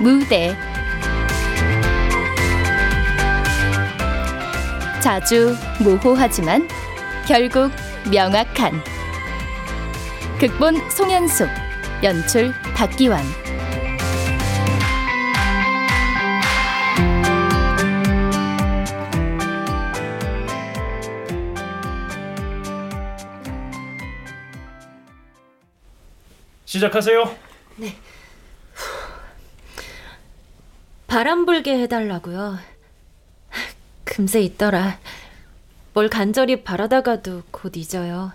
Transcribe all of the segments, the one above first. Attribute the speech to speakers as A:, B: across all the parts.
A: 무대 자주 모호하지만 결국 명확한 극본 송현숙 연출 박기환
B: 시작하세요.
C: 네. 바람 불게 해달라고요. 금세 있더라. 뭘 간절히 바라다가도 곧 잊어요.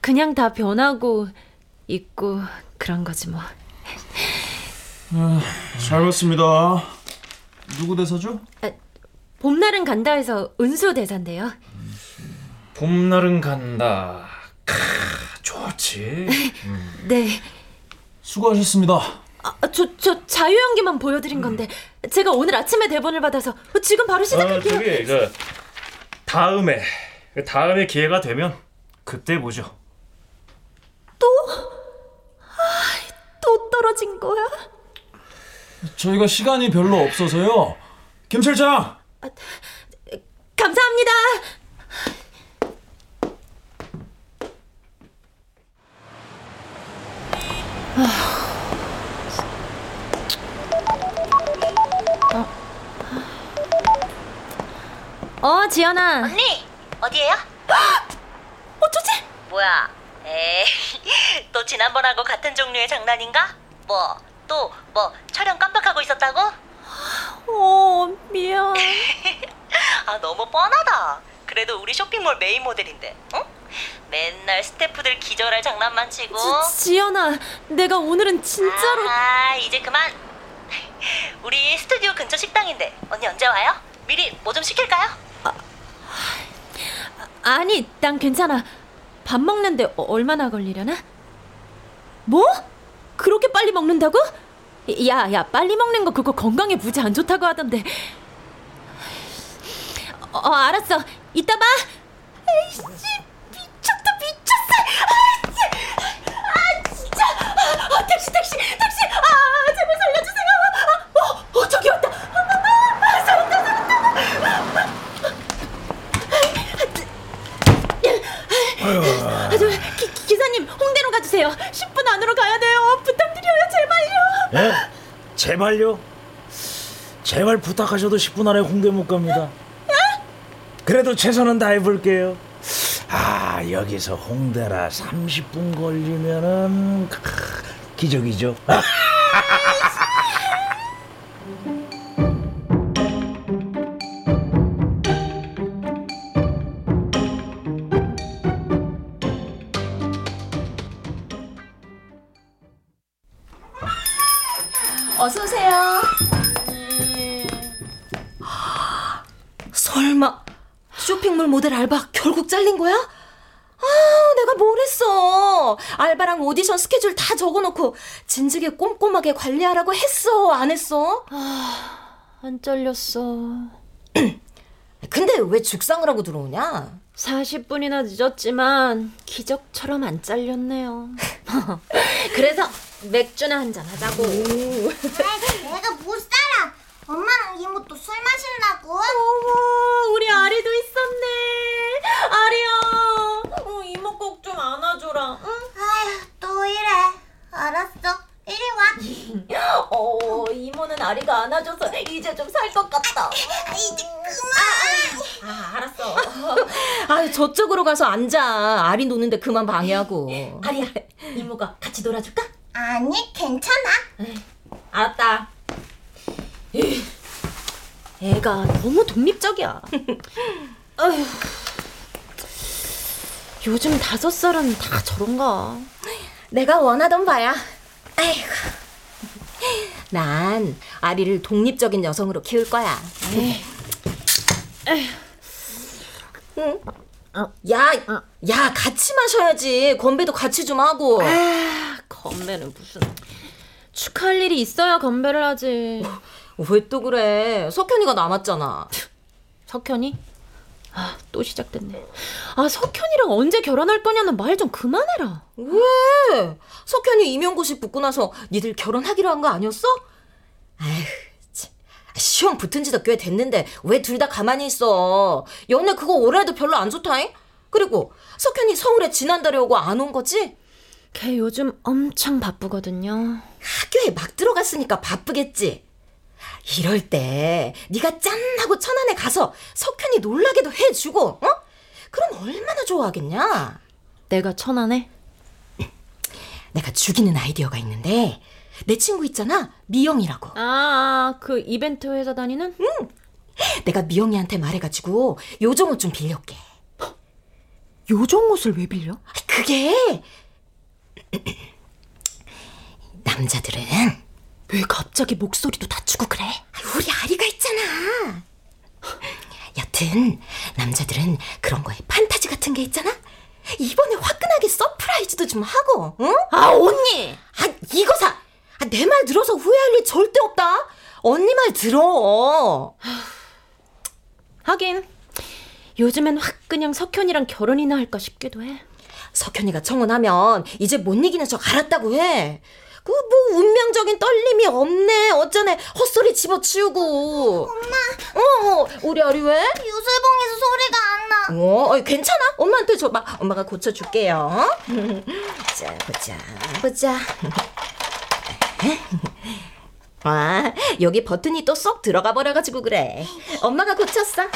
C: 그냥 다 변하고 있고 그런 거지 뭐.
B: 아, 잘 봤습니다. 누구 대사죠?
C: 아, 봄날은 간다에서 은수 대사인데요.
B: 봄날은 간다. 크, 좋지.
C: 음. 네.
B: 수고하셨습니다.
C: 아, 저, 저 자유연기만 보여드린 건데 제가 오늘 아침에 대본을 받아서 지금 바로 시작할게요.
B: 아, 저기 그 다음에 다음에 기회가 되면 그때 보죠.
C: 또? 아, 또 떨어진 거야?
D: 저희가 시간이 별로 없어서요. 김 실장. 아,
C: 감사합니다. 어, 지연아.
E: 언니, 어디에요?
C: 어쩌지?
E: 뭐야? 에이, 또 지난번하고 같은 종류의 장난인가? 뭐, 또, 뭐, 촬영 깜빡하고 있었다고?
C: 어, 미안.
E: 아, 너무 뻔하다. 그래도 우리 쇼핑몰 메인 모델인데, 응? 맨날 스태프들 기절할 장난만 치고.
C: 지, 지연아, 내가 오늘은 진짜로.
E: 아, 이제 그만. 우리 스튜디오 근처 식당인데, 언니 언제 와요? 미리 뭐 좀 시킬까요?
C: 아니, 난 괜찮아. 밥 먹는데 어, 얼마나 걸리려나? 뭐? 그렇게 빨리 먹는다고? 야, 야, 빨리 먹는 거 그거 건강에 무지 안 좋다고 하던데. 어, 어 알았어. 이따 봐. 에이씨, 가주세요. 10분 안으로 가야 돼요. 부탁드려요, 제발요.
F: 예? 제발요? 제발 부탁하셔도 10분 안에 홍대 못 갑니다. 그래도 최선은 다해볼게요. 아 여기서 홍대라 30분 걸리면은 기적이죠.
C: 알바랑 오디션 스케줄 다 적어놓고 진즉에 꼼꼼하게 관리하라고 했어, 안 했어? 아, 안 잘렸어.
G: 근데 왜 죽상을 하고 들어오냐?
C: 40분이나 늦었지만 기적처럼 안 잘렸네요. 그래서 맥주나 한잔 하자고.
H: 아, 내가 못 살아. 엄마랑 이모 또술 마실라고?
C: 어머, 우리 아리도 있었네. 아리야, 어, 이모 꼭 좀 안아줘라. 응?
H: 또 이래. 알았어. 이리
C: 와. 어, 이모는 아리가 안아줘서 이제 좀 살 것 같다.
H: 이제
C: 그만. 아, 아, 알았어.
G: 아, 저쪽으로 가서 앉아. 아리 노는데 그만 방해하고.
C: 아리야, 이모가 같이 놀아줄까?
H: 아니, 괜찮아.
C: 알았다. 애가 너무 독립적이야. 아휴. 요즘 다섯 살은 다 저런가.
G: 내가 원하던 바야. 아이고. 난 아리를 독립적인 여성으로 키울 거야. 에휴. 응. 야, 야, 같이 마셔야지. 건배도 같이 좀 하고.
C: 아, 건배는 무슨. 축하할 일이 있어야 건배를 하지.
G: 왜 또 그래? 석현이가 남았잖아.
C: 석현이? 아, 또 시작됐네. 아, 석현이랑 언제 결혼할 거냐는 말 좀 그만해라.
G: 왜? 석현이 임용고시 붙고 나서 니들 결혼하기로 한 거 아니었어? 시험 붙은 지도 꽤 됐는데 왜 둘 다 가만히 있어? 연애 그거 올해도 별로 안 좋다잉? 그리고 석현이 서울에 지난달에 오고 안 온 거지?
C: 걔 요즘 엄청 바쁘거든요.
G: 학교에 막 들어갔으니까 바쁘겠지. 이럴 때 네가 짠하고 천안에 가서 석현이 놀라게도 해주고, 어? 그럼 얼마나 좋아하겠냐?
C: 내가 천안에?
G: 내가 죽이는 아이디어가 있는데 내 친구 있잖아 미영이라고.
C: 아, 아, 그 이벤트 회사 다니는?
G: 내가 미영이한테 말해가지고 요정 옷 좀 빌려올게.
C: 요정 옷을 왜 빌려?
G: 그게 남자들은
C: 왜 갑자기 목소리도 낮추고 그래?
G: 우리 아리가 있잖아. 여튼 남자들은 그런 거에 판타지 같은 게 있잖아. 이번에 화끈하게 surprise도 좀 하고, 응?
C: 아, 언니!
G: 아 이거 사. 아, 내 말 들어서 후회할 일 절대 없다. 언니 말 들어.
C: 하긴, 요즘엔 확 그냥 석현이랑 결혼이나 할까 싶기도 해.
G: 석현이가 청혼하면 이제 못 이기는 척 알았다고 해. 그 뭐 운명적인 떨림이 없네. 어쩌네 헛소리 집어치우고. 엄마. 어, 우리 아리 왜?
H: 유슬봉에서 소리가 안 나.
G: 어, 어이, 괜찮아. 엄마한테 줘봐. 엄마가 고쳐줄게요. 자, 보자, 보자. 아, 여기 버튼이 또 쏙 들어가 버려가지고 그래. 엄마가 고쳤어.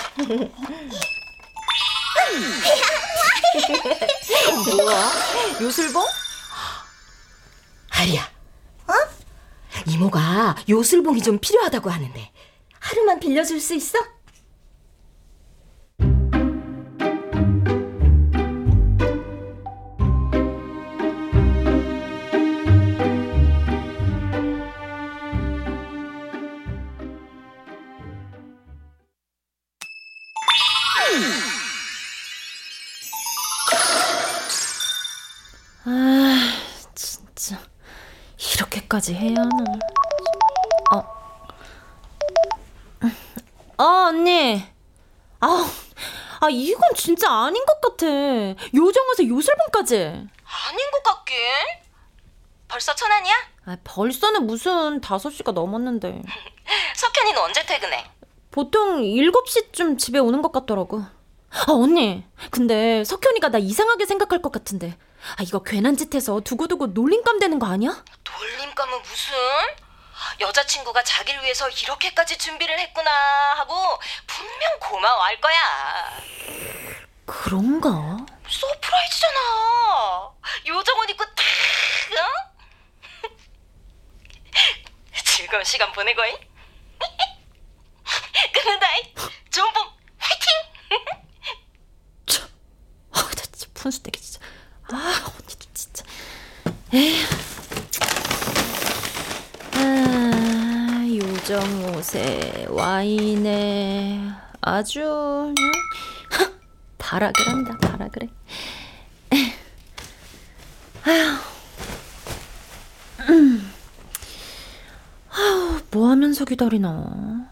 G: 뭐야? 요술봉? 아리야. 어? 이모가 요술봉이 좀 필요하다고 하는데 하루만 빌려줄 수 있어?
C: 이렇게까지 해야 하나. 어. 어, 언니. 아, 아, 이건 진짜 아닌 것 같아. 요정에서 요술봉까지.
G: 아닌 것 같긴. 벌써 천안이야?
C: 아, 벌써는 무슨 5시가 넘었는데.
G: 석현이는 언제 퇴근해?
C: 보통 7시쯤 집에 오는 것 같더라고. 아, 언니. 근데 석현이가 나 이상하게 생각할 것 같은데. 아, 이거 괜한 짓 해서 두고두고 놀림감 되는 거 아니야?
G: 놀림감은 무슨? 여자친구가 자기를 위해서 이렇게까지 준비를 했구나 하고 분명 고마워할 거야.
C: 그런가?
G: surprise잖아. 요정옷 입고 탁, 어? 즐거운 시간 보내고 잉. 끊는다 잉. 좋은 밤 화이팅!
C: 아, 나 진짜 분수 떼기 진짜. 아, 언니도 진짜. 에휴. 아, 요정 옷에 와인에 아주 바라을 한다. 바라그래. 아휴. 음. 아휴, 뭐 하면서 기다리나.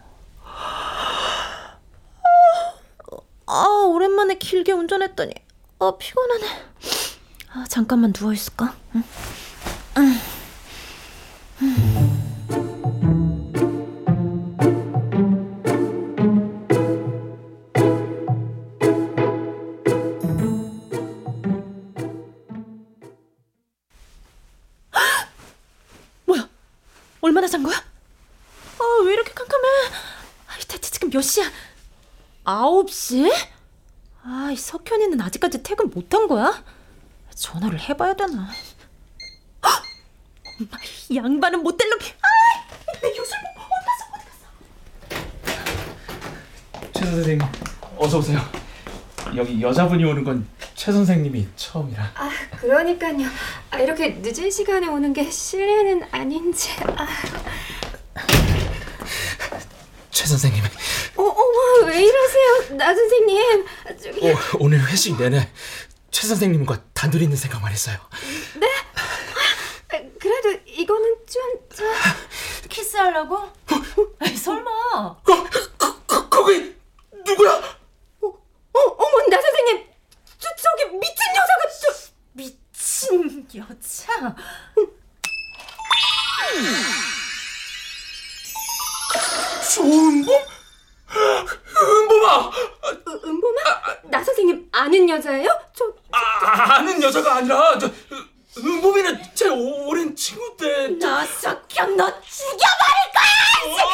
C: 아, 오랜만에 길게 운전했더니 아, 피곤하네. 아, 잠깐만 누워 있을까? 응? 응. 뭐야? 얼마나 잔 거야? 아, 왜 이렇게 깜깜해? 아, 대체 지금 몇 시야? 아홉 시? 아, 이 석현이는 아직까지 퇴근 못한 거야? 전화를 해봐야 되나? 헉! 엄마, 이 양반은 못될 놈이. 아, 내 요술봉 어디 갔어? 어디 갔어?
B: 최 선생님 어서 오세요. 여기 여자분이 오는 건 최 선생님이 처음이라.
I: 아, 그러니까요. 아, 이렇게 늦은 시간에 오는 게 실례는 아닌지. 아,
J: 최 선생님,
I: 왜 이러세요, 나 선생님. 아, 저기,
J: 오, 오늘 회식 내내 최 선생님과 단둘이 있는 생각만 했어요.
I: 아, 그래도 이거는 좀, 저...
C: 키스하려고? 아이, 설마.
J: 그, 거기 누구야?
I: 어, 어머, 나 선생님. 저, 저기 미친 여자가 저...
C: 미친 여자. 은보마! 은보마?
I: 나 선생님 아는 여자예요? 저,
D: 아, 아는 여자가 아니라 저 은보미는 제 오랜 친구 때.
C: 너 석현 너 죽여버릴 거야!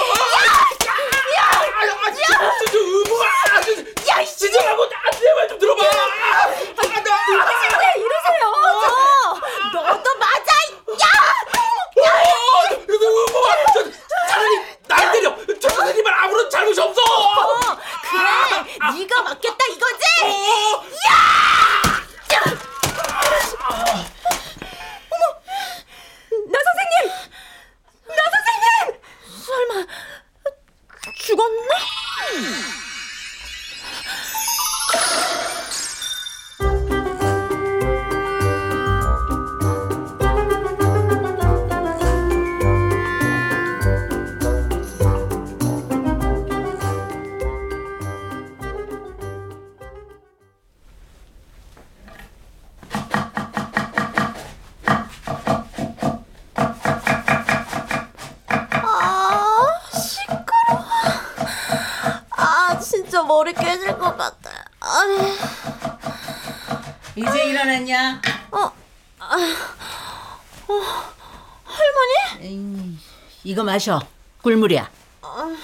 K: 마셔. 꿀물이야.
C: 아,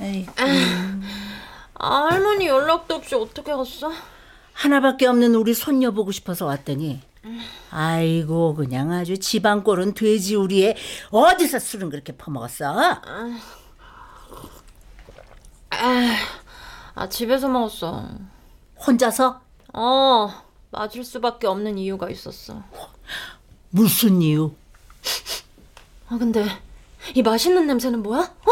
K: 에이,
C: 아, 할머니 연락도 없이 어떻게 갔어?
K: 하나밖에 없는 우리 손녀 보고 싶어서 왔더니 아이고 그냥 아주 집안 꼴은 돼지 우리에 어디서 술은 그렇게 퍼먹었어?
C: 아, 아 집에서 먹었어.
K: 혼자서?
C: 어, 맞을 수밖에 없는 이유가 있었어.
K: 무슨 이유?
C: 아 근데 이 맛있는 냄새는 뭐야? 어?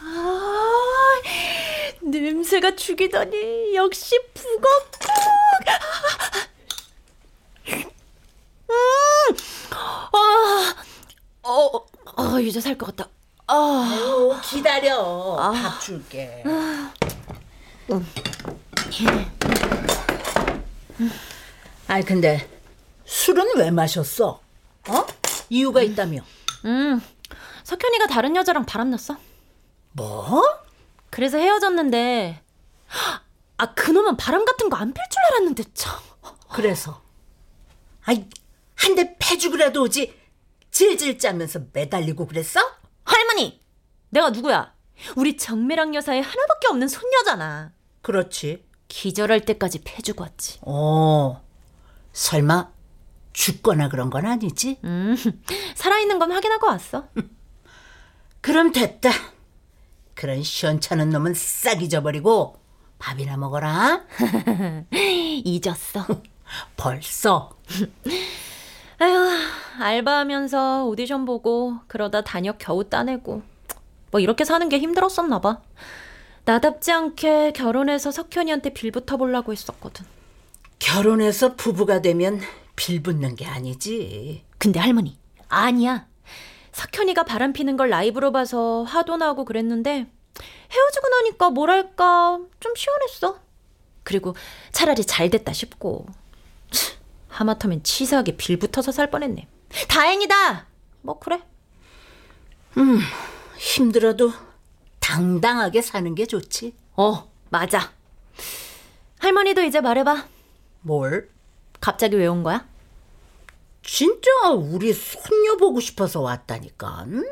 C: 아, 냄새가 죽이더니 역시 북어국. 음, 아, 어, 어 이제 살 것 같다. 아,
K: 아유, 기다려. 밥 줄게. 아이 근데 술은 왜 마셨어? 어? 이유가 있다며?
C: 음, 석현이가 다른 여자랑 바람났어.
K: 뭐?
C: 그래서 헤어졌는데 아 그놈은 바람 같은 거 안 필 줄 알았는데 참.
K: 그래서 아이 한 대 패주기라도 오지 질질 짜면서 매달리고 그랬어?
C: 할머니, 내가 누구야? 우리 정매랑 여사의 하나밖에 없는 손녀잖아.
K: 그렇지.
C: 기절할 때까지 패주고 왔지.
K: 어 설마 죽거나 그런 건 아니지?
C: 음, 살아있는 건 확인하고 왔어.
K: 그럼 됐다. 그런 시원찮은 놈은 싹 잊어버리고 밥이나 먹어라.
C: 잊었어.
K: 벌써.
C: 아휴, 알바하면서 오디션 보고 그러다 단역 겨우 따내고 뭐 이렇게 사는 게 힘들었었나 봐. 나답지 않게 결혼해서 석현이한테 빌붙어 보려고 했었거든.
K: 결혼해서 부부가 되면 빌붙는 게 아니지.
C: 근데 할머니, 아니야. 석현이가 바람 피는 걸 라이브로 봐서 화도 나고 그랬는데 헤어지고 나니까 뭐랄까 좀 시원했어. 그리고 차라리 잘 됐다 싶고 치, 하마터면 치사하게 빌붙어서 살 뻔했네. 다행이다. 뭐 그래.
K: 음, 힘들어도 당당하게 사는 게 좋지.
C: 어, 맞아. 할머니도 이제 말해봐.
K: 뭘?
C: 갑자기 왜 온 거야?
K: 진짜 우리 손녀 보고 싶어서 왔다니까. 응?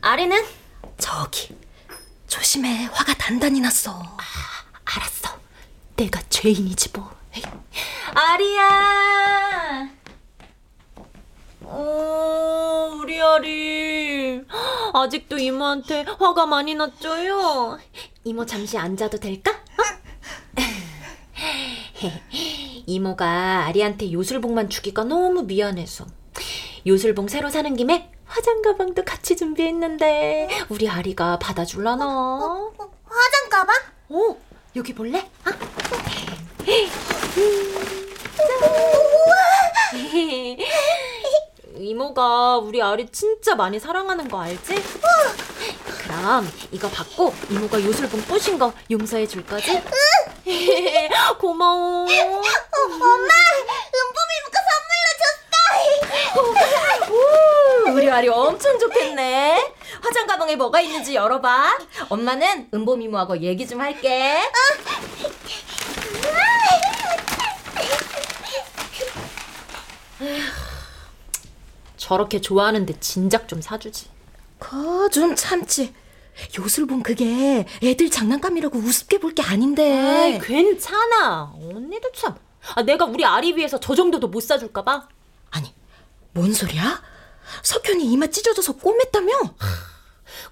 C: 아리는?
G: 저기 조심해 화가 단단히 났어.
C: 아, 알았어. 내가 죄인이지 뭐. 아리야. 어, 우리 아리. 아직도 이모한테 화가 많이 났죠요. 이모 잠시 앉아도 될까? 어? 이모가 아리한테 요술봉만 주기가 너무 미안해서 요술봉 새로 사는 김에 화장 가방도 같이 준비했는데 우리 아리가 받아줄라나?
H: 화장 가방?
C: 어, 여기 볼래? 어? 이모가 우리 아리 진짜 많이 사랑하는 거 알지? 그럼 이거 받고 이모가 요술봉 꼬신 거 용서해 줄 거지? 고마워.
H: 엄마, 은범이모가 선물로 줬다.
C: 우, 우리 아리 엄청 좋겠네. 화장 가방에 뭐가 있는지 열어봐. 엄마는 은보 미모하고 얘기 좀 할게. 저렇게 좋아하는데 진작 좀 사주지. 거좀 참지. 요술봉 그게 애들 장난감이라고 우습게 볼 게 아닌데. 아이, 괜찮아. 언니도 참. 아, 내가 우리 아리 위해서 저 정도도 못 사줄까 봐? 아니, 뭔 소리야? 석현이 이마 찢어져서 꼬맸다며?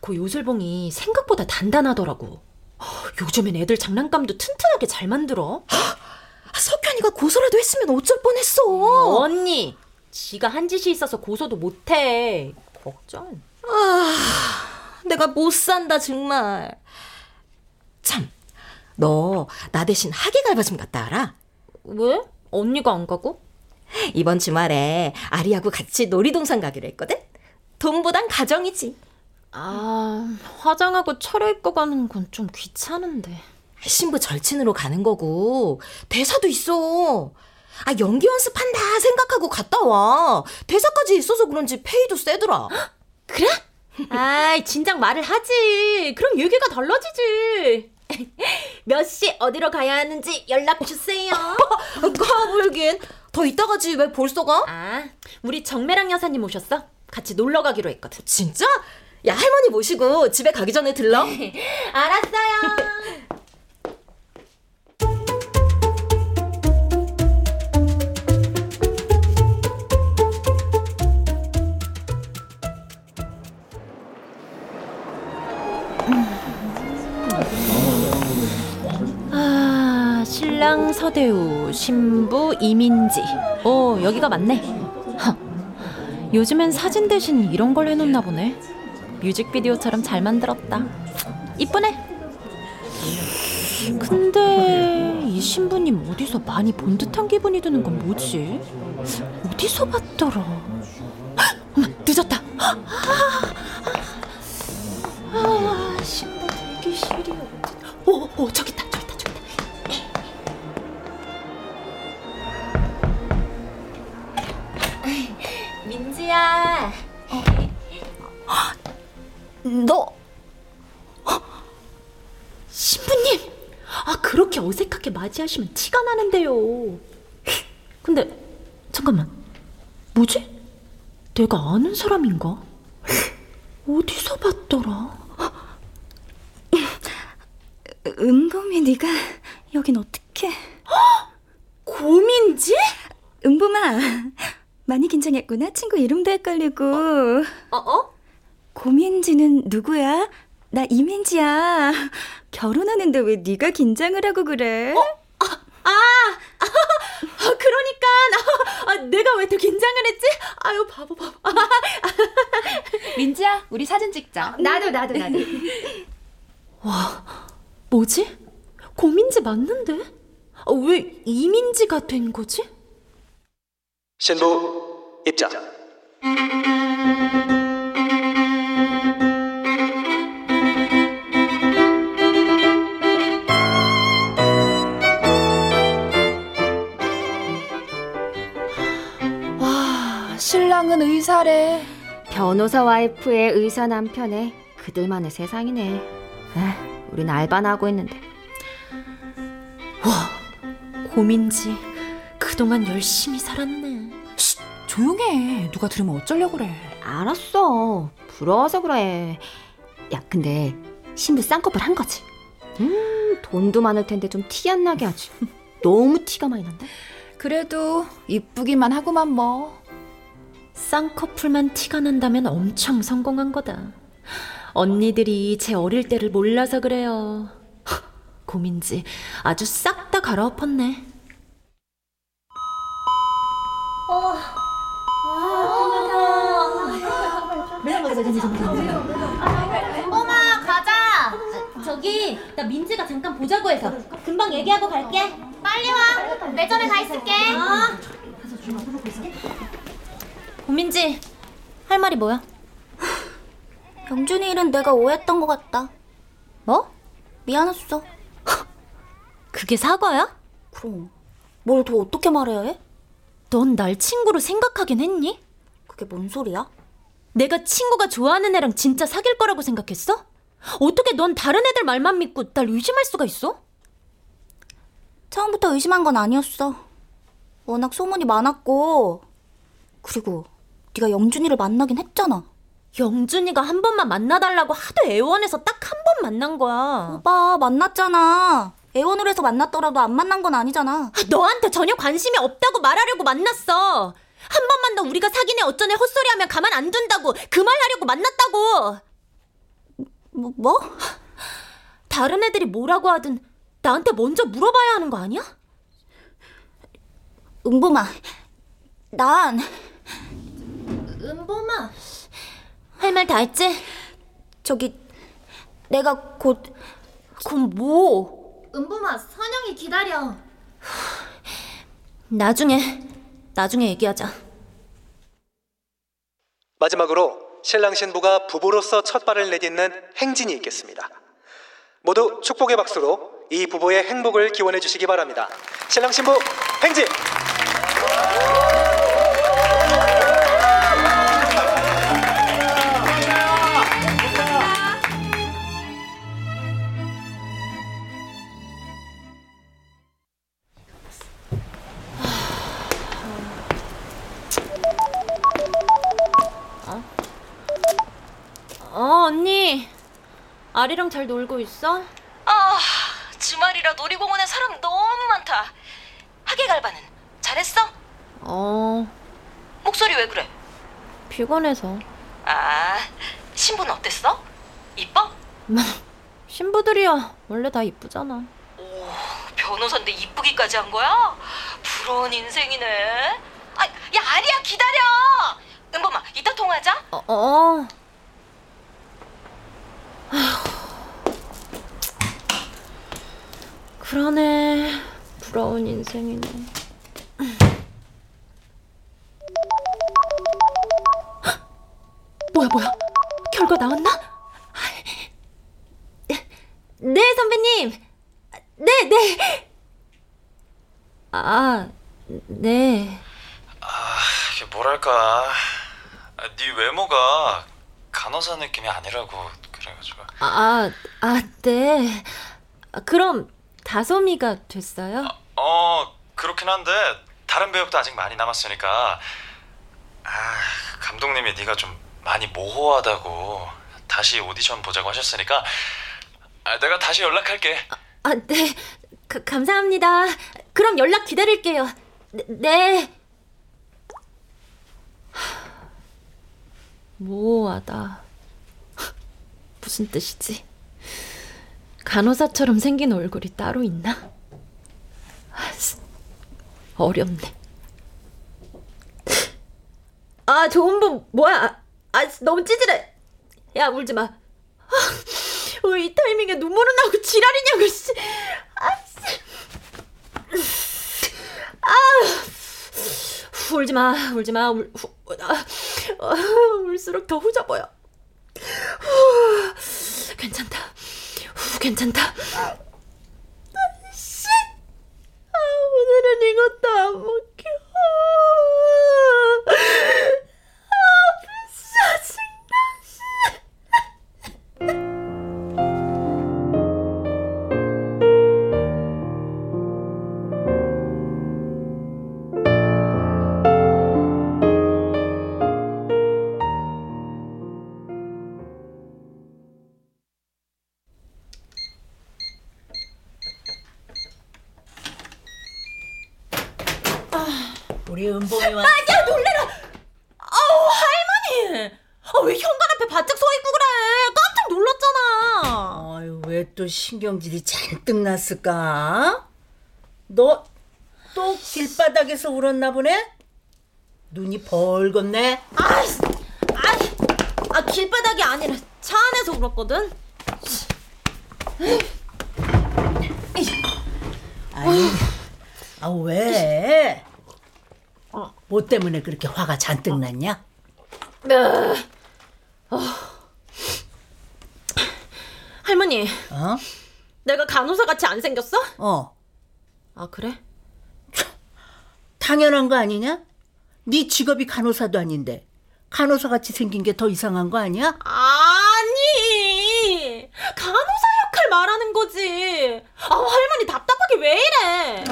C: 그 요술봉이 생각보다 단단하더라고. 요즘엔 애들 장난감도 튼튼하게 잘 만들어. 석현이가 고소라도 했으면 어쩔 뻔했어. 언니, 지가 한 짓이 있어서 고소도 못해. 걱정. 아, 내가 못 산다 정말. 참, 너 나 대신 하객 알바 좀 갔다 와라. 왜? 언니가 안 가고? 이번 주말에 아리하고 같이 놀이동산 가기로 했거든? 돈보단 가정이지. 아, 화장하고 차려입고 가는 건 좀 귀찮은데. 신부 절친으로 가는 거고, 대사도 있어. 아, 연기 연습한다 생각하고 갔다 와. 대사까지 있어서 그런지 페이도 세더라. 그래? 아이, 진작 말을 하지. 그럼 얘기가 달라지지. 몇 시 어디로 가야 하는지 연락 주세요. 가불긴. 더 이따 가지 왜 벌써 가? 아, 우리 정매랑 여사님 오셨어. 같이 놀러 가기로 했거든. 진짜? 야, 할머니 모시고 집에 가기 전에 들러. 알았어요. 신랑 서대우, 신부 이민지. 오, 여기가 맞네. 헉, 요즘엔 사진 대신 이런 걸 해놓나 보네. 뮤직비디오처럼 잘 만들었다. 이쁘네. 근데 이 신부님 어디서 많이 본 듯한 기분이 드는 건 뭐지? 어디서 봤더라? 늦었다. 아, 아, 신부 대기실이 어디? 오, 오, 저기 있다, 저기 있다. 너 신부님. 아 그렇게 어색하게 맞이하시면 티가 나는데요. 근데 잠깐만. 뭐지? 내가 아는 사람인가? 어디서 봤더라?
L: 은범이 네가 여긴 어떻게?
C: 고민지?
L: 은범아 많이 긴장했구나 친구 이름도 헷갈리고
C: 어? 어?
L: 고민지는 누구야? 나 이민지야 결혼하는데 왜 네가 긴장을 하고 그래?
C: 아, 아 그러니까 아, 내가 왜더 긴장을 했지? 아유 바보 바보.
M: 민지야, 우리 사진 찍자. 나도, 나도, 나도.
C: 와, 뭐지? 고민지 맞는데? 아, 왜 이민지가 된 거지?
N: 신부 입장.
M: 신랑은 의사래.
I: 변호사 와이프의 의사 남편에 그들만의 세상이네. 에, 우린 알바나 하고 있는데.
C: 고민지 그동안 열심히 살았네.
M: 조용해. 누가 들으면 어쩌려고 그래.
I: 알았어. 부러워서 그래. 야, 근데 신부 쌍꺼풀 한 거지? 음, 돈도 많을 텐데 좀 티 안 나게 하지. 너무 티가 많이 난다.
M: 그래도 이쁘기만 하고만 뭐.
C: 쌍꺼풀만 티가 난다면 엄청 성공한 거다. 언니들이 제 어릴 때를 몰라서 그래요. 고민지 아주 싹 다 갈아엎었네.
I: 엄마, 가자. 저기, 나 민지가 잠깐 보자고 해서 금방 얘기하고 갈게. 빨리 와. 매점에 가 있을게.
C: 고민지 할 말이 뭐야?
L: 영준이 일은 내가 오해했던 것 같다.
C: 뭐?
L: 미안했어.
C: 그게 사과야?
L: 그럼 뭘 더 어떻게 말해야 해?
C: 넌 날 친구로 생각하긴 했니?
L: 그게 뭔 소리야?
C: 내가 친구가 좋아하는 애랑 진짜 사귈 거라고 생각했어? 어떻게 넌 다른 애들 말만 믿고 날 의심할 수가 있어?
L: 처음부터 의심한 건 아니었어. 워낙 소문이 많았고 그리고 네가 영준이를 만나긴 했잖아.
C: 영준이가 한 번만 만나달라고 하도 애원해서 딱 한 번 만난 거야.
L: 오빠 만났잖아. 애원을 해서 만났더라도 안 만난 건 아니잖아.
C: 너한테 전혀 관심이 없다고 말하려고 만났어. 한 번만 더 우리가 사귀네 어쩌네 헛소리하면 가만 안 둔다고 그 말 하려고 만났다고.
L: 뭐? 뭐?
C: 다른 애들이 뭐라고 하든 나한테 먼저 물어봐야 하는 거 아니야?
L: 은범아, 난
C: 은범아 할 말 다 했지?
L: 저기 내가 곧
C: 곧 뭐?
H: 은범아, 선영이 기다려.
C: 나중에 나중에 얘기하자.
N: 마지막으로 신랑 신부가 부부로서 첫 발을 내딛는 행진이 있겠습니다. 모두 축복의 박수로 이 부부의 행복을 기원해 주시기 바랍니다. 신랑 신부 행진!
C: 아리랑 잘 놀고 있어?
G: 아, 주말이라 놀이공원에 사람 너무 많다. 하계 갈바는 잘했어?
C: 어
G: 목소리 왜 그래?
C: 피곤해서.
G: 아, 신부는 어땠어? 이뻐?
C: 신부들이야 원래 다 이쁘잖아.
G: 변호사인데 이쁘기까지 한 거야? 부러운 인생이네. 아, 야 아리야 기다려. 은범아, 이따 통화하자.
C: 어. 어. 그러네 부러운 인생이네. 뭐야 뭐야 결과 나왔나? 네 선배님 네 네. 아 네.
O: 아, 이게 뭐랄까. 아, 네 외모가 간호사 느낌이 아니라고 그래가지고.
C: 아, 아, 네. 아, 그럼 다솜이가 됐어요?
O: 어, 그렇긴 한데 다른 배역도 아직 많이 남았으니까. 아, 감독님이 네가 좀 많이 모호하다고 다시 오디션 보자고 하셨으니까 아, 내가 다시 연락할게.
C: 아, 네. 가, 감사합니다. 그럼 연락 기다릴게요. 네. 네. 모호하다. 무슨 뜻이지? 간호사처럼 생긴 얼굴이 따로 있나? 아, 어렵네. 아, 좋은 분 뭐야? 아, 너무 찌질해. 야, 울지 마. 아, 왜이 타이밍에 눈물은 나고 지랄이냐고, 씨. 아, 씨. 아, 울지 마, 울지 마. 울, 후, 아, 아, 울수록 더 후져 보여. 후, 괜찮다. 후, 괜찮다.
K: 신경질이 잔뜩 났을까? 너 또 길바닥에서 울었나 보네? 눈이 벌겋네?
C: 아, 아, 아, 길바닥이 아니라 차 안에서 울었거든.
K: 아니, 아 왜? 뭐 때문에 그렇게 화가 잔뜩 났냐?
C: 네. 어. 할머니.
K: 어?
C: 내가 간호사 같이 안 생겼어?
K: 어.
C: 아 그래?
K: 당연한 거 아니냐? 네 직업이 간호사도 아닌데 간호사 같이 생긴 게 더 이상한 거 아니야?
C: 아니 간호사 역할 말하는 거지. 아 할머니 답답하게 왜 이래?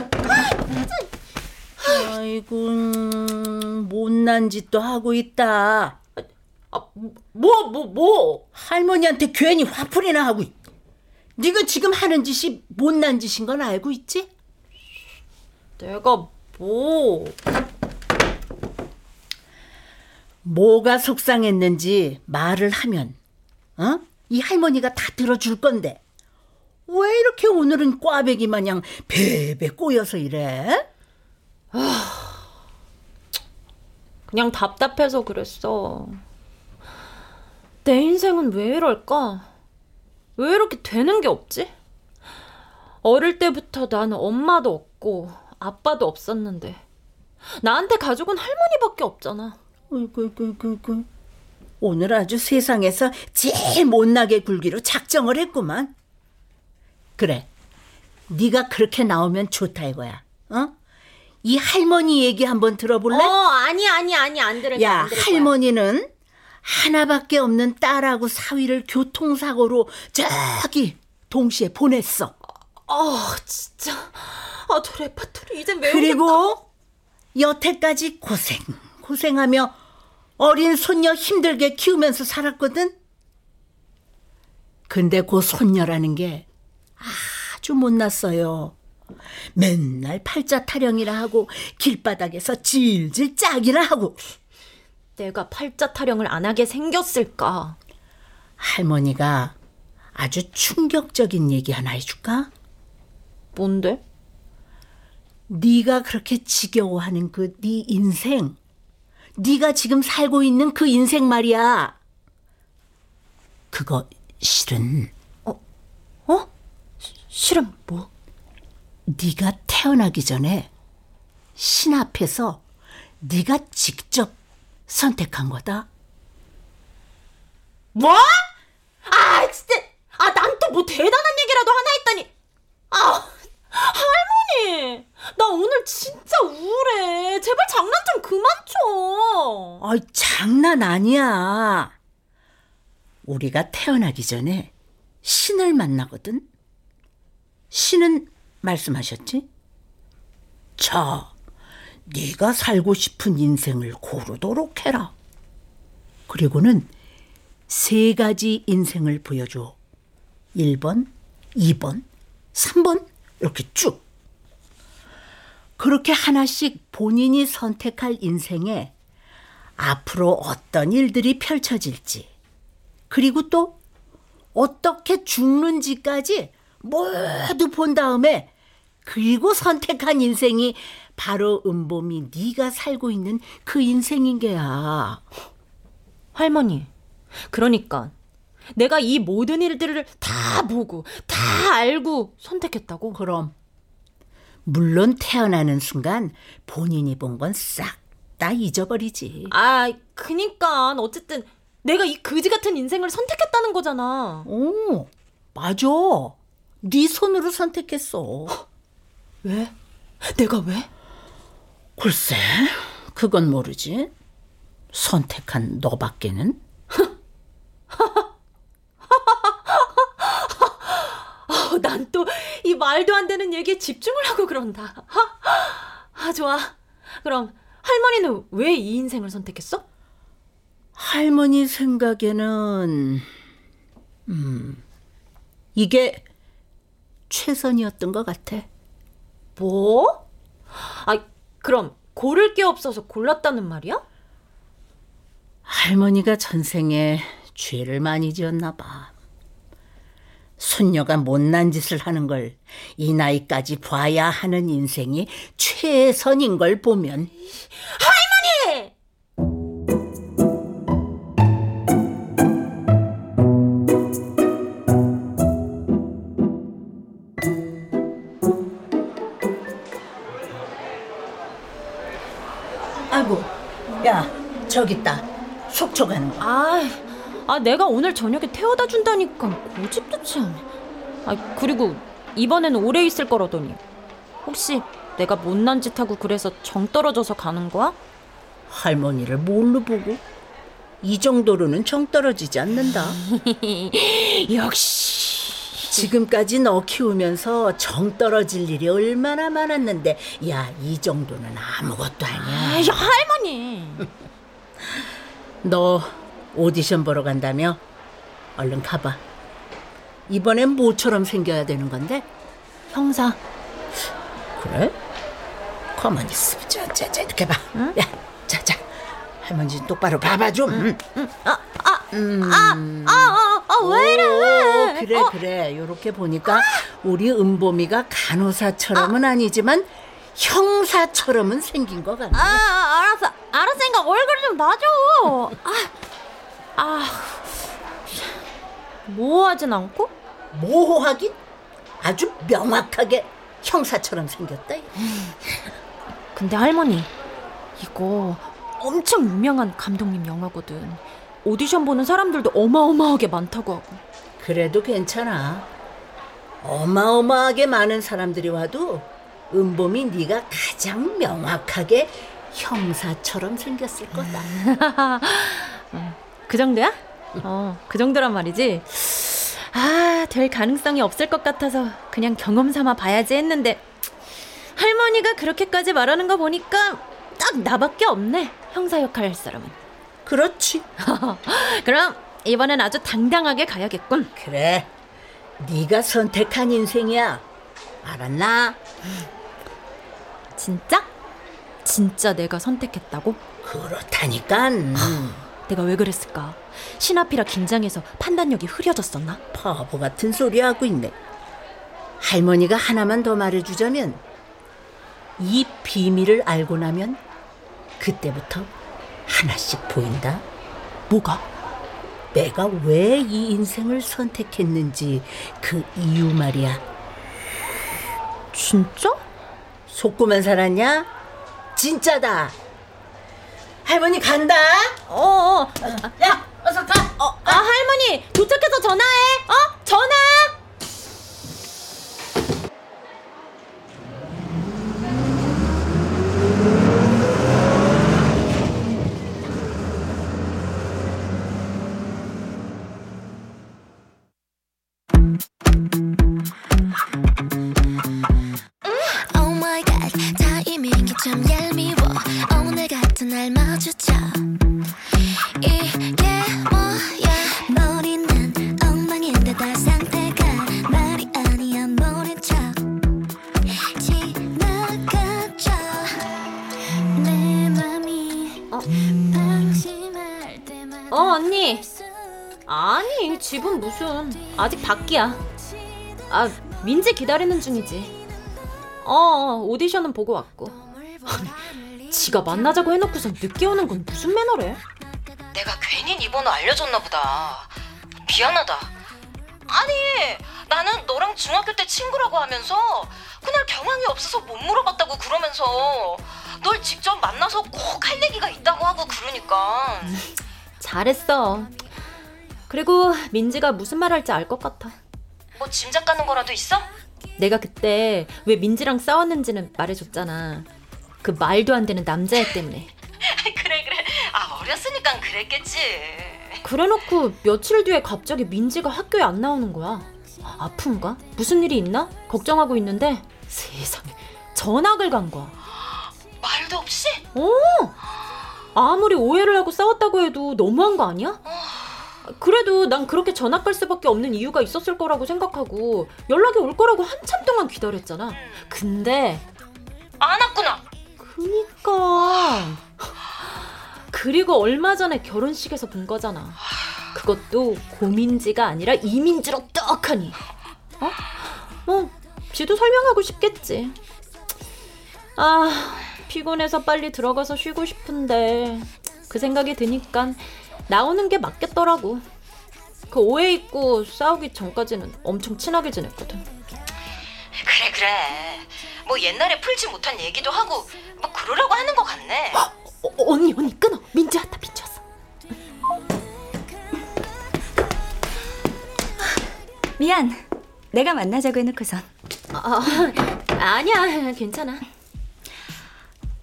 K: 아이고 음, 못난 짓도 하고 있다.
C: 뭐뭐 뭐?
K: 할머니한테 괜히 화풀이나 하고. 있- 네가 지금 하는 짓이 못난 짓인 건 알고 있지?
C: 내가 뭐?
K: 뭐가 속상했는지 말을 하면, 어? 이 할머니가 다 들어줄 건데. 왜 이렇게 오늘은 꽈배기 마냥 베베 꼬여서 이래?
C: 그냥 답답해서 그랬어. 내 인생은 왜 이럴까? 왜 이렇게 되는 게 없지? 어릴 때부터 나는 엄마도 없고 아빠도 없었는데 나한테 가족은 할머니밖에 없잖아.
K: 어이구. 오늘 아주 세상에서 제일 못나게 굴기로 작정을 했구만. 그래, 네가 그렇게 나오면 좋다 이거야. 어? 이 할머니 얘기 한번 들어볼래?
C: 어, 아니 아니 아니 안 들을 거야.
K: 야,
C: 안 들을.
K: 할머니는 하나밖에 없는 딸하고 사위를 교통사고로 저기 동시에 보냈어.
C: 아, 진짜. 아, 저 레파토리 이제 외우겠다.
K: 그리고 여태까지 고생, 고생하며 어린 손녀 힘들게 키우면서 살았거든? 근데 그 손녀라는 게 아주 못났어요. 맨날 팔자 타령이라 하고 길바닥에서 질질 짝이라 하고
C: 내가 팔자 타령을 안 하게 생겼을까?
K: 할머니가 아주 충격적인 얘기 하나 해줄까?
C: 뭔데?
K: 네가 그렇게 지겨워하는 그 네 인생, 네가 지금 살고 있는 그 인생 말이야. 그거 실은
C: 어? 어? 실은 뭐?
K: 네가 태어나기 전에 신 앞에서 네가 직접 선택한 거다.
C: 뭐? 아, 진짜. 아, 난 또 뭐 대단한 얘기라도 하나 했더니. 아, 할머니. 나 오늘 진짜 우울해. 제발 장난 좀 그만 쳐.
K: 아이, 장난 아니야. 우리가 태어나기 전에 신을 만나거든. 신은 말씀하셨지? 자, 네가 살고 싶은 인생을 고르도록 해라. 그리고는 세 가지 인생을 보여줘. 1번, 2번, 3번 이렇게 쭉. 그렇게 하나씩 본인이 선택할 인생에 앞으로 어떤 일들이 펼쳐질지, 그리고 또 어떻게 죽는지까지 모두 본 다음에 그리고 선택한 인생이 바로 은봄이 네가 살고 있는 그 인생인 게야.
C: 할머니. 그러니까 내가 이 모든 일들을 다 보고 다 알고 선택했다고?
K: 그럼 물론 태어나는 순간 본인이 본 건 싹 다 잊어버리지.
C: 아, 그니까 어쨌든 내가 이 그지 같은 인생을 선택했다는 거잖아.
K: 오, 맞아. 네 손으로 선택했어.
C: 왜? 내가 왜?
K: 글쎄, 그건 모르지. 선택한 너밖에는.
C: 어, 난또 이 말도 안 되는 얘기에 집중을 하고 그런다. 아, 좋아. 그럼 할머니는 왜 이 인생을 선택했어?
K: 할머니 생각에는 음 이게 최선이었던 것 같아.
C: 뭐? 아, 그럼 고를 게 없어서 골랐다는 말이야?
K: 할머니가 전생에 죄를 많이 지었나 봐. 손녀가 못난 짓을 하는 걸 이 나이까지 봐야 하는 인생이 최선인 걸 보면 저기 있다 속초 가는 거.
C: 아, 아 내가 오늘 저녁에 태워다 준다니까 고집도 참. 아 그리고 이번에는 오래 있을 거라더니 혹시 내가 못난 짓 하고 그래서 정 떨어져서 가는 거야?
K: 할머니를 뭘로 보고? 이 정도로는 정 떨어지지 않는다.
C: 역시.
K: 지금까지 너 키우면서 정 떨어질 일이 얼마나 많았는데, 야, 이 정도는 아무것도 아니야.
C: 아이, 할머니.
K: 너 오디션 보러 간다며? 얼른 가봐. 이번엔 뭐처럼 생겨야 되는 건데?
C: 형사.
K: 그래? 가만히 있어. 자, 자, 자, 이렇게 봐. 야, 자, 자. 할머니 좀 똑바로 봐봐 좀. 응.
C: 아, 아, 아, 아, 왜 이래?
K: 오, 그래, 그래. 요렇게 보니까 우리 은봄이가 간호사처럼은 아니지만 형사처럼은 생긴 것 같네.
C: 아, 알았어. 알았으니까 얼굴 좀 놔줘. 아, 아. 모호하진 않고?
K: 모호하긴 아주 명확하게 형사처럼 생겼다.
C: 근데 할머니, 이거 엄청 유명한 감독님 영화거든. 오디션 보는 사람들도 어마어마하게 많다고 하고.
K: 그래도 괜찮아. 어마어마하게 많은 사람들이 와도 은봄이 네가 가장 명확하게 형사처럼 생겼을 거다.
C: 그 정도야? 어, 그 정도란 말이지. 아, 될 가능성이 없을 것 같아서 그냥 경험 삼아 봐야지 했는데 할머니가 그렇게까지 말하는 거 보니까 딱 나밖에 없네. 형사 역할 할 사람은.
K: 그렇지.
C: 그럼 이번엔 아주 당당하게 가야겠군.
K: 그래. 네가 선택한 인생이야. 알았나?
C: 진짜? 진짜 내가 선택했다고?
K: 그렇다니까.
C: 내가 왜 그랬을까? 신앞이라 긴장해서 판단력이 흐려졌었나?
K: 바보 같은 소리 하고 있네. 할머니가 하나만 더 말해주자면 이 비밀을 알고 나면 그때부터 하나씩 보인다.
C: 뭐가?
K: 내가 왜 이 인생을 선택했는지 그 이유 말이야.
C: 진짜?
K: 속고만 살았냐? 진짜다. 할머니 간다.
C: 어, 어.
K: 야, 어서 가.
C: 어, 아, 할머니 도착 아직 밖이야. 아, 민지 기다리는 중이지. 어, 어, 오디션은 보고 왔고. 아니, 지가 만나자고 해놓고선 늦게 오는 건 무슨 매너래?
G: 내가 괜히 네 번호 알려줬나 보다. 미안하다. 아니, 나는 너랑 중학교 때 친구라고 하면서 그날 경황이 없어서 못 물어봤다고 그러면서 널 직접 만나서 꼭 할 얘기가 있다고 하고 그러니까.
C: 잘했어. 그리고 민지가 무슨 말 할지 알 것 같아.
G: 뭐 짐작 가는 거라도 있어?
C: 내가 그때 왜 민지랑 싸웠는지는 말해줬잖아. 그 말도 안 되는 남자애 때문에.
G: 그래 그래. 아 어렸으니까 그랬겠지.
C: 그래놓고 며칠 뒤에 갑자기 민지가 학교에 안 나오는 거야. 아픈가? 무슨 일이 있나? 걱정하고 있는데 세상에 전학을 간 거야.
G: 말도 없이?
C: 어. 아무리 오해를 하고 싸웠다고 해도 너무한 거 아니야? 그래도 난 그렇게 전학 갈 수밖에 없는 이유가 있었을 거라고 생각하고 연락이 올 거라고 한참 동안 기다렸잖아. 근데
G: 안 왔구나.
C: 그니까 그리고 얼마 전에 결혼식에서 본 거잖아. 그것도 고민지가 아니라 이민지로 떡하니. 어? 뭐 지도 설명하고 싶겠지. 아 피곤해서 빨리 들어가서 쉬고 싶은데 그 생각이 드니까 나오는 게 맞겠더라고. 그 오해 있고 싸우기 전까지는 엄청 친하게 지냈거든.
G: 그래 그래. 뭐 옛날에 풀지 못한 얘기도 하고 뭐 그러라고 하는 것 같네.
C: 어, 어, 어 언니 언니 끊어. 민지 왔다 민지 왔어.
L: 미안. 내가 만나자고 해놓고선.
G: 아, 아 아니야 괜찮아.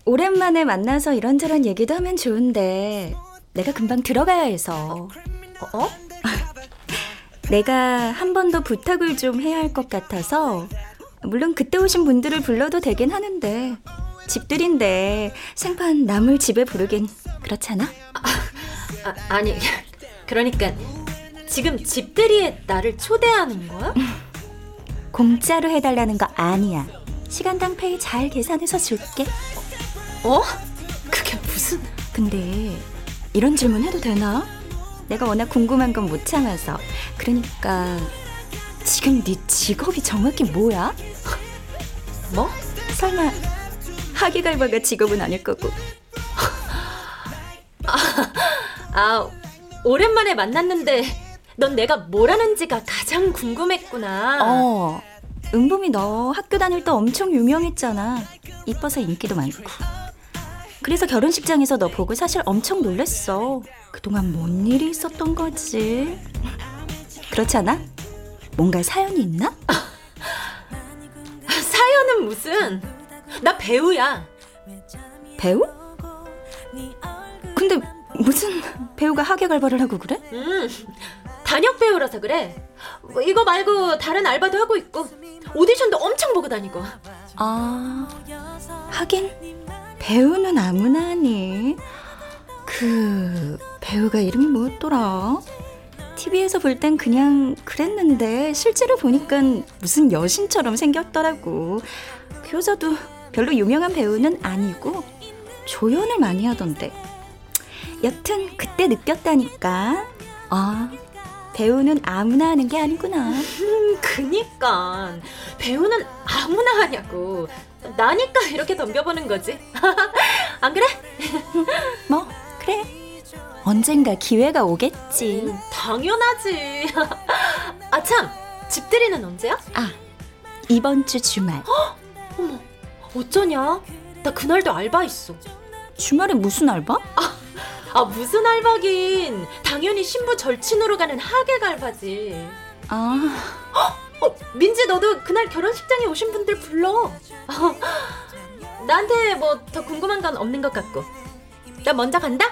L: 오랜만에 만나서 이런저런 얘기도 하면 좋은데 내가 금방 들어가야 해서.
G: 어?
L: 내가 한 번 더 부탁을 좀 해야 할 것 같아서 물론 그때 오신 분들을 불러도 되긴 하는데 집들인데 생판 남을 집에 부르긴 그렇잖아?
G: 아, 아니, 그러니까 지금 집들이에 나를 초대하는 거야?
L: 공짜로 해달라는 거 아니야. 시간당 페이 잘 계산해서 줄게.
G: 어? 그게 무슨...
L: 근데 이런 질문 해도 되나? 내가 워낙 궁금한 건 못 참아서. 그러니까 지금 네 직업이 정확히 뭐야?
G: 뭐?
L: 설마 하기갈바가 직업은 아닐 거고.
G: 아, 오랜만에 만났는데 넌 내가 뭘 하는지가 가장 궁금했구나.
L: 어. 은범이 너 학교 다닐 때 엄청 유명했잖아. 이뻐서 인기도 많고. 그래서 결혼식장에서 너 보고 사실 엄청 놀랬어. 그동안 뭔 일이 있었던 거지? 그렇지 않아? 뭔가 사연이 있나?
G: 사연은 무슨? 나 배우야.
L: 배우? 근데 무슨 배우가 하계갈바를 하고 그래?
G: 음, 단역 배우라서 그래. 뭐 이거 말고 다른 알바도 하고 있고 오디션도 엄청 보고 다니고.
L: 아, 하긴 배우는 아무나 하니. 그 배우가 이름이 뭐였더라? TV에서 볼 땐 그냥 그랬는데 실제로 보니까 무슨 여신처럼 생겼더라고. 그 여자도 별로 유명한 배우는 아니고 조연을 많이 하던데. 여튼 그때 느꼈다니까. 아, 배우는 아무나 하는 게 아니구나.
G: 음, 그니까 배우는 아무나 하냐고. 나니까 이렇게 덤벼보는 거지. 안 그래?
L: 뭐 그래. 언젠가 기회가 오겠지.
G: 음, 당연하지. 아 참, 집들이는 언제야?
L: 아, 이번 주 주말.
G: 어머, 어쩌냐? 나 그날도 알바 있어.
L: 주말에 무슨 알바?
G: 아, 아 무슨 알바긴. 당연히 신부 절친으로 가는 하객 알바지.
L: 아,
G: 어, 민지 너도 그날 결혼식장에 오신 분들 불러. 어, 나한테 뭐 더 궁금한 건 없는 것 같고. 나 먼저 간다.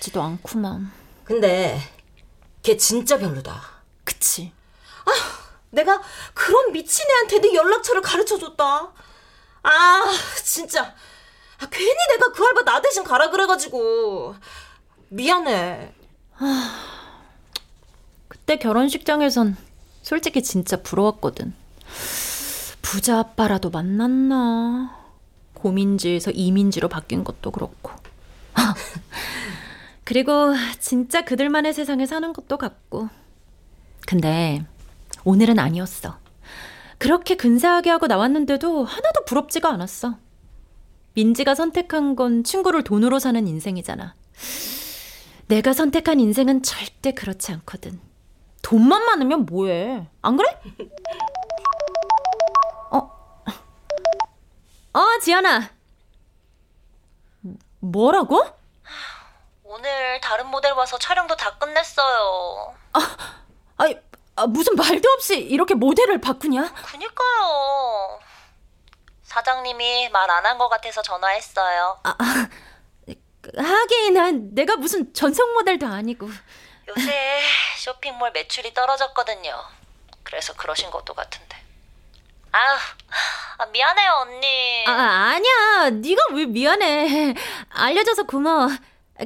C: 같지도 않구만.
G: 근데 걔 진짜 별로다.
C: 그치.
G: 아, 내가 그런 미친 애한테도 연락처를 가르쳐 줬다. 아, 진짜. 아, 괜히 내가 그 알바 나 대신 가라 그래가지고. 미안해.
C: 그때 결혼식장에선 솔직히 진짜 부러웠거든. 부자 아빠라도 만났나? 고민지에서 이민지로 바뀐 것도 그렇고. 그리고 진짜 그들만의 세상에 사는 것도 같고. 근데 오늘은 아니었어. 그렇게 근사하게 하고 나왔는데도 하나도 부럽지가 않았어. 민지가 선택한 건 친구를 돈으로 사는 인생이잖아. 내가 선택한 인생은 절대 그렇지 않거든. 돈만 많으면 뭐해? 안 그래? 어? 어, 지연아. 뭐라고?
E: 오늘 다른 모델 와서 촬영도 다 끝냈어요.
C: 아니, 아, 무슨 말도 없이 이렇게 모델을 바꾸냐?
E: 그니까요. 사장님이 말 안 한 것 같아서 전화했어요.
C: 하긴 난 내가 무슨 전속 모델도 아니고.
E: 요새 쇼핑몰 매출이 떨어졌거든요. 그래서 그러신 것도 같은데. 아, 미안해요, 언니.
C: 아, 아니야. 네가 왜 미안해. 알려줘서 고마워.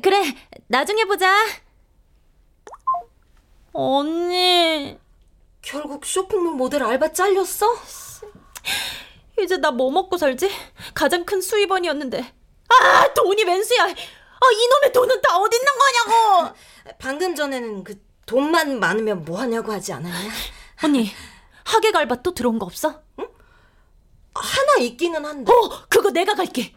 C: 그래, 나중에 보자. 언니.
G: 결국 쇼핑몰 모델 알바 잘렸어?
C: 이제 나 뭐 먹고 살지? 가장 큰 수입원이었는데. 아, 돈이 웬수야. 아, 이놈의 돈은 다 어디 있는 거냐고.
G: 방금 전에는 그 돈만 많으면 뭐 하냐고 하지 않았냐?
C: 언니, 하객 알바 또 들어온 거 없어?
G: 하나 하나 있기는 한데.
P: 어, 그거 내가 갈게.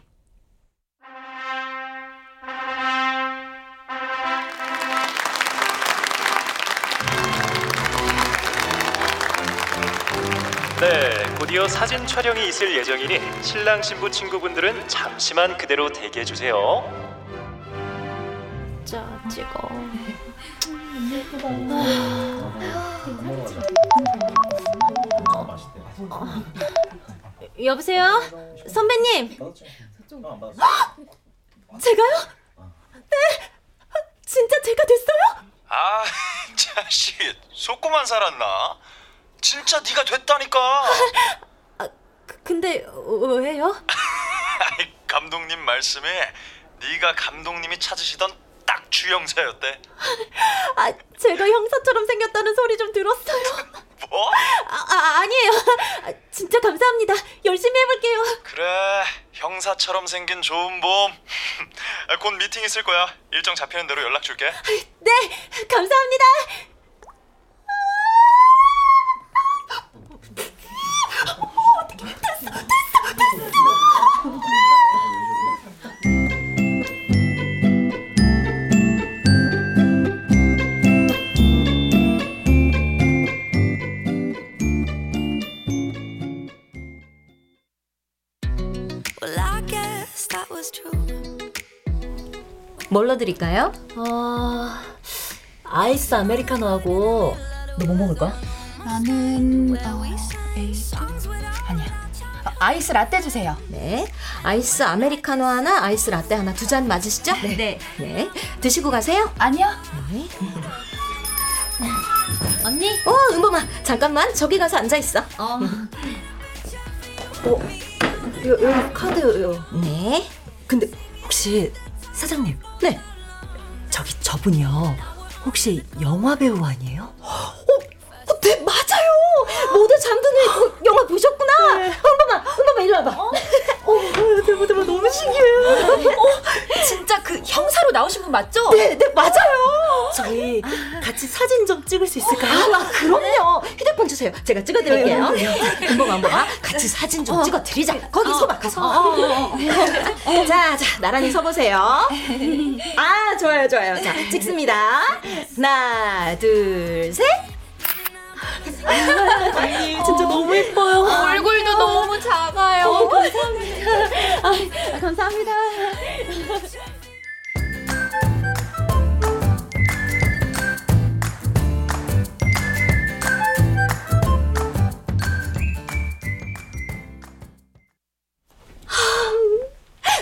Q: 네, 곧이어 사진 촬영이 있을 예정이니 신랑 신부 친구분들은 잠시만 그대로 대기해 주세요.
G: 자, 찍어. 여보세요? 선배님.
P: 제가요? 네. 진짜 제가 됐어요?
O: 아, 자식 속고만 살았나? 진짜 네가 됐다니까.
P: 근데 왜요?
O: 아이, 감독님 말씀에 네가 감독님이 찾으시던 딱 주영사였대.
P: 아, 제가 형사처럼 생겼다는 소리 좀 들었어요.
O: 뭐?
P: 아, 아 아니에요. 아, 진짜 감사합니다. 열심히 해볼게요.
O: 그래, 형사처럼 생긴 좋은 봄. 아, 곧 미팅 있을 거야. 일정 잡히는 대로 연락 줄게.
P: 네, 감사합니다.
G: 뭘로 드릴까요?
P: 어, 아이스 아메리카노하고 너 뭐 먹을 거야?
I: 나는 어, 에이, 아니야. 어, 아이스 라떼 주세요.
G: 네. 아이스 아메리카노 하나, 아이스 라떼 하나 두 잔 맞으시죠?
I: 네.
G: 네. 드시고 가세요.
I: 아니요.
G: 네. 언니? 어, 은범아. 잠깐만. 저기 가서 앉아 있어. 어.
P: 어, 여, 여기 카드요.
G: 네.
P: 근데 혹시 사장님?
G: 네.
P: 저기 저분이요. 혹시 영화 배우 아니에요?
G: 어, 네. 모두 잠드는 그 영화 보셨구나. 은범아, 은범아 일로 와봐.
P: 어, 대박 대박 너무 신기해요.
I: 어, 진짜 그 형사로 나오신 분 맞죠?
G: 네, 네, 맞아요.
P: 저희 같이 사진 좀 찍을 수 있을까요?
G: 아, 그럼요. 휴대폰 주세요. 제가 찍어드릴게요.
P: 어, 네.
G: 은범아, 은범아, 같이 사진 좀 찍어드리자. 거기 서봐, 가서.
P: 어,
G: 자, 자, 나란히 서보세요. 아, 좋아요, 좋아요. 자, 찍습니다. 하나, 둘, 셋.
P: 언니 진짜 너무 예뻐요.
I: 얼굴도 너무 작아요.
P: 어, 감사합니다. 아, 감사합니다.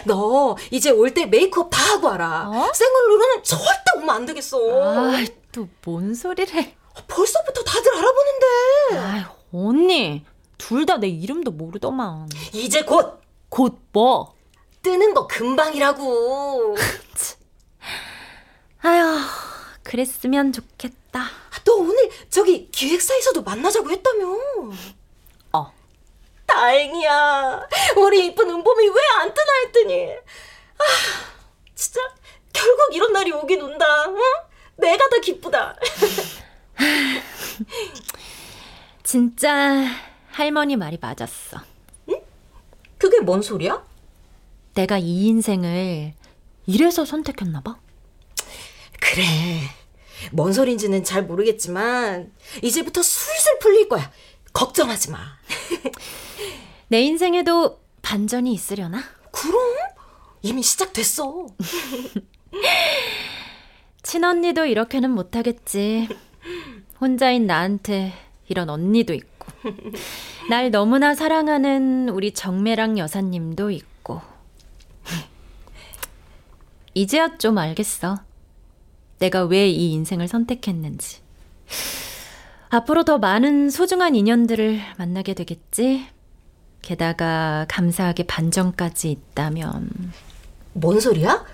G: 너 이제 올 때 메이크업 다 하고 와라. 생얼로는 절대 오면 안 되겠어.
C: 아, 또 뭔 소리를 해.
G: 벌써부터 다들 알아보는데.
C: 아, 언니. 둘 다 내 이름도 모르더만.
G: 이제 곧.
C: 곧 뭐?
G: 뜨는 거 금방이라고.
C: 아휴, 그랬으면 좋겠다.
G: 너 오늘 저기 기획사에서도 만나자고 했다며.
C: 어.
G: 다행이야. 우리 이쁜 은범이 왜 안 뜨나 했더니. 아, 진짜 결국 이런 날이 오긴 온다. 응? 내가 더 기쁘다.
C: 진짜 할머니 말이 맞았어.
G: 그게 뭔 소리야?
C: 내가 이 인생을 이래서 선택했나 봐.
G: 그래. 뭔 소린지는 잘 모르겠지만 이제부터 술술 풀릴 거야. 걱정하지 마.
C: 내 인생에도 반전이 있으려나?
G: 그럼 이미 시작됐어.
C: 친언니도 이렇게는 못하겠지. 혼자인 나한테 이런 언니도 있고. 날 너무나 사랑하는 우리 정매랑 여사님도 있고. 이제야 좀 알겠어. 내가 왜 이 인생을 선택했는지. 앞으로 더 많은 소중한 인연들을 만나게 되겠지. 게다가 감사하게 반전까지 있다면.
G: 뭔 소리야?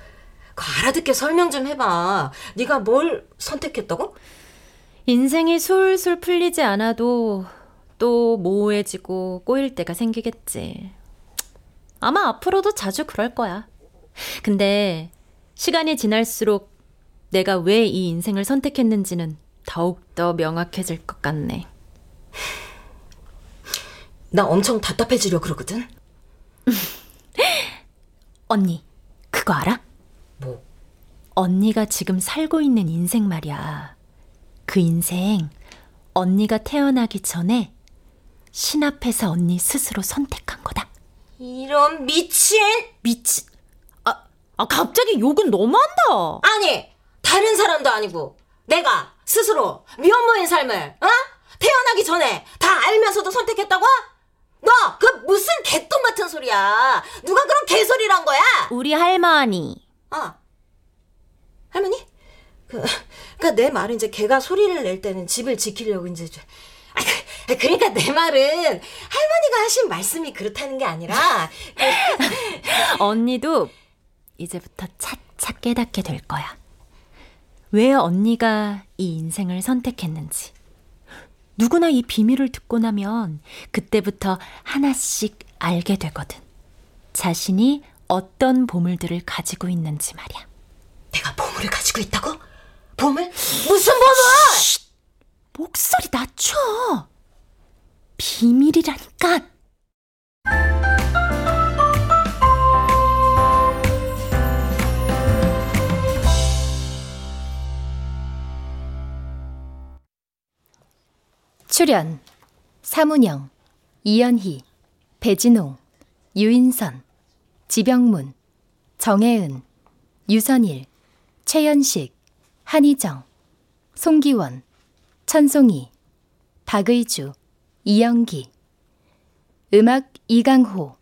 G: 그 알아듣게 설명 좀 해봐. 네가 뭘 선택했다고?
C: 인생이 술술 풀리지 않아도 또 모호해지고 꼬일 때가 생기겠지. 아마 앞으로도 자주 그럴 거야. 근데 시간이 지날수록 내가 왜 이 인생을 선택했는지는 더욱더 명확해질 것 같네.
G: 나 엄청 답답해지려 그러거든.
C: 언니, 그거 알아? 뭐? 언니가 지금 살고 있는 인생 말이야. 그 인생, 언니가 태어나기 전에 신 앞에서 언니 스스로 선택한 거다.
G: 이런 미친!
C: 미친. 아, 아 갑자기 욕은 너무한다.
G: 아니, 다른 사람도 아니고 내가 스스로 미혼모인 삶을 어? 태어나기 전에 다 알면서도 선택했다고? 너 그 무슨 개똥 같은 소리야? 누가 그런 개소리란 거야?
C: 우리 할머니.
G: 아, 할머니? 그, 그러니까 내 말은 이제 걔가 소리를 낼 때는 집을 지키려고 이제. 좀- 아, 그, 그러니까 내 말은 할머니가 하신 말씀이 그렇다는 게 아니라.
C: 언니도 이제부터 차차 깨닫게 될 거야. 왜 언니가 이 인생을 선택했는지. 누구나 이 비밀을 듣고 나면 그때부터 하나씩 알게 되거든. 자신이 어떤 보물들을 가지고 있는지 말이야.
G: 내가 보물을 가지고 있다고? 보물? 무슨 보물?
C: 목소리 낮춰. 비밀이라니까.
R: 출연 사문영, 이연희, 배진홍, 유인선, 지병문, 정혜은, 유선일, 최연식, 한희정, 송기원, 천송이, 박의주, 이영기. 음악 이강호.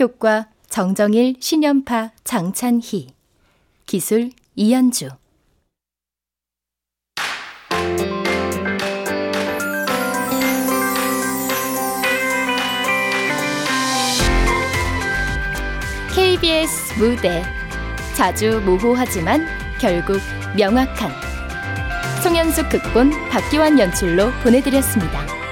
R: 효과 정정일, 신연파, 장찬희. 기술 이연주. KBS 무대. 자주 모호하지만 결국 명확한 송현숙 극본 박기환 연출로 보내드렸습니다.